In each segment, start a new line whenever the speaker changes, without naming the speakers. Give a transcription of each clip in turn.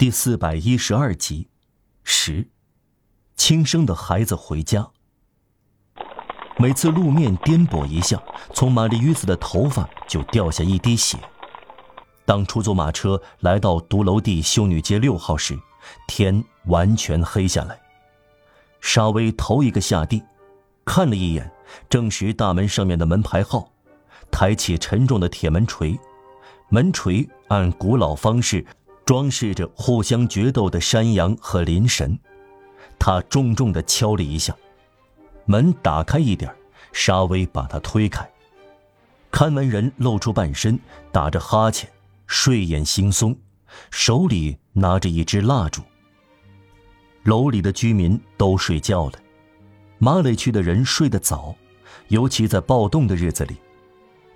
第四百一十二集，十，亲生的孩子回家。每次路面颠簸一下，从玛丽·约斯的头发就掉下一滴血。当出租马车来到独楼地修女街六号时，天完全黑下来。沙威头一个下地，看了一眼，证实大门上面的门牌号，抬起沉重的铁门锤，门锤按古老方式装饰着互相决斗的山羊和林神。他重重地敲了一下。门打开一点，沙威把他推开。看门人露出半身，打着哈欠，睡眼惺忪，手里拿着一支蜡烛。楼里的居民都睡觉了，马累区的人睡得早，尤其在暴动的日子里，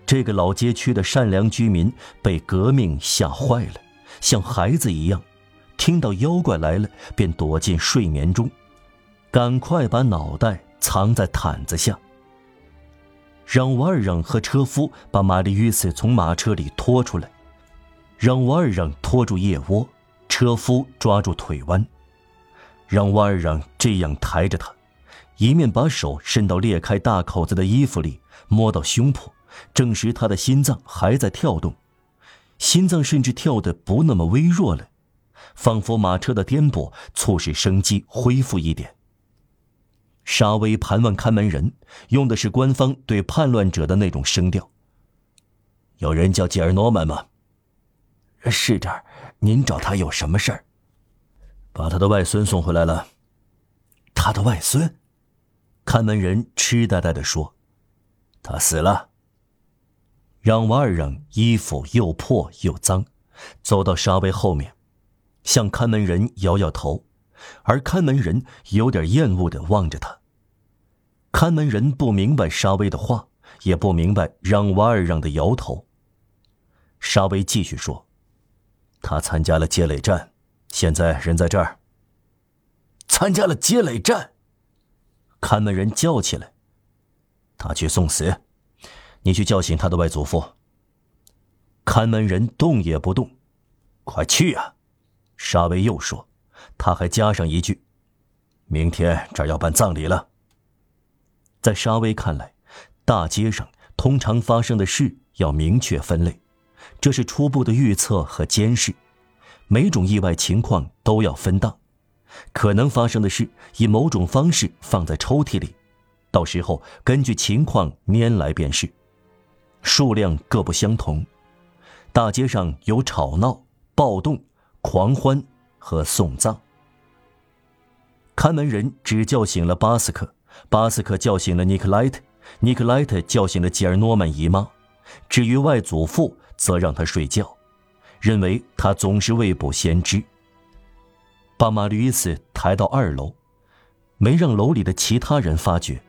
这个老街区的善良居民被革命吓坏了，像孩子一样，听到妖怪来了便躲进睡眠中，赶快把脑袋。藏在毯子下。让瓦尔让和车夫把玛丽·约瑟从马车里拖出来，让瓦尔让拖住腋窝，车夫抓住腿弯，让瓦尔让这样抬着他，一面把手伸到裂开大口子的衣服里，摸到胸脯，证实他的心脏还在跳动，心脏甚至跳得不那么微弱了，仿佛马车的颠簸促使生机恢复一点。沙威盘问看门人，用的是官方对叛乱者的那种声调。有人叫吉尔诺曼吗？
是这儿，您找他有什么事儿？
把他的外孙送回来了。
他的外孙？
看门人痴呆呆地说：“
他死了。”
让瓦尔让衣服又破又脏，走到沙威后面，向看门人摇摇头。而看门人有点厌恶地望着他。看门人不明白沙威的话，也不明白让瓦尔让的摇头。沙威继续说：“他参加了接垒战，现在人在这儿。”
参加了接垒战，
看门人叫起来：“他去送死，你去叫醒他的外祖父。”看门人动也不动，“
快去啊！”
沙威又说。他还加上一句：“明天这儿要办葬礼了。”在沙威看来，大街上通常发生的事要明确分类，这是初步的预测和监视，每种意外情况都要分档，可能发生的事以某种方式放在抽屉里，到时候根据情况拈来便是，数量各不相同。大街上有吵闹、暴动、狂欢。和送葬。看门人只叫醒了巴斯克，巴斯克叫醒了尼克莱特，尼克莱特叫醒了吉尔诺曼姨妈。至于外祖父，则让他睡觉，认为他总是未卜先知。把马吕斯抬到二楼，没让楼里的其他人发觉，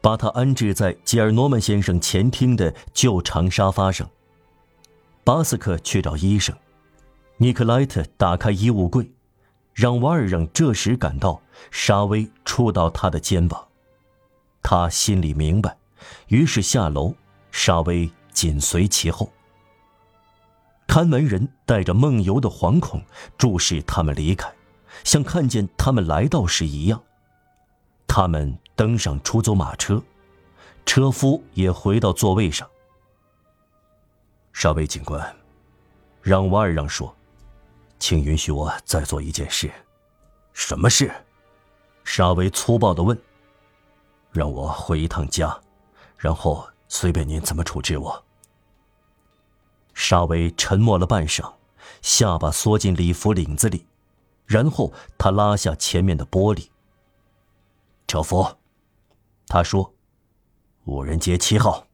把他安置在吉尔诺曼先生前厅的旧长沙发上。巴斯克去找医生，尼克莱特打开衣物柜。让瓦尔让这时感到沙威触到他的肩膀，他心里明白，于是下楼，沙威紧随其后。看门人带着梦游的惶恐注视他们离开，像看见他们来到时一样。他们登上出租马车，车夫也回到座位上。沙威警官，让瓦尔让说。请允许我再做一件事。
什么事？
沙威粗暴地问。让我回一趟家，然后随便您怎么处置我。沙威沉默了半晌，下巴缩进礼服领子里，然后他拉下前面的玻璃。车夫，他说：“五人街七号。”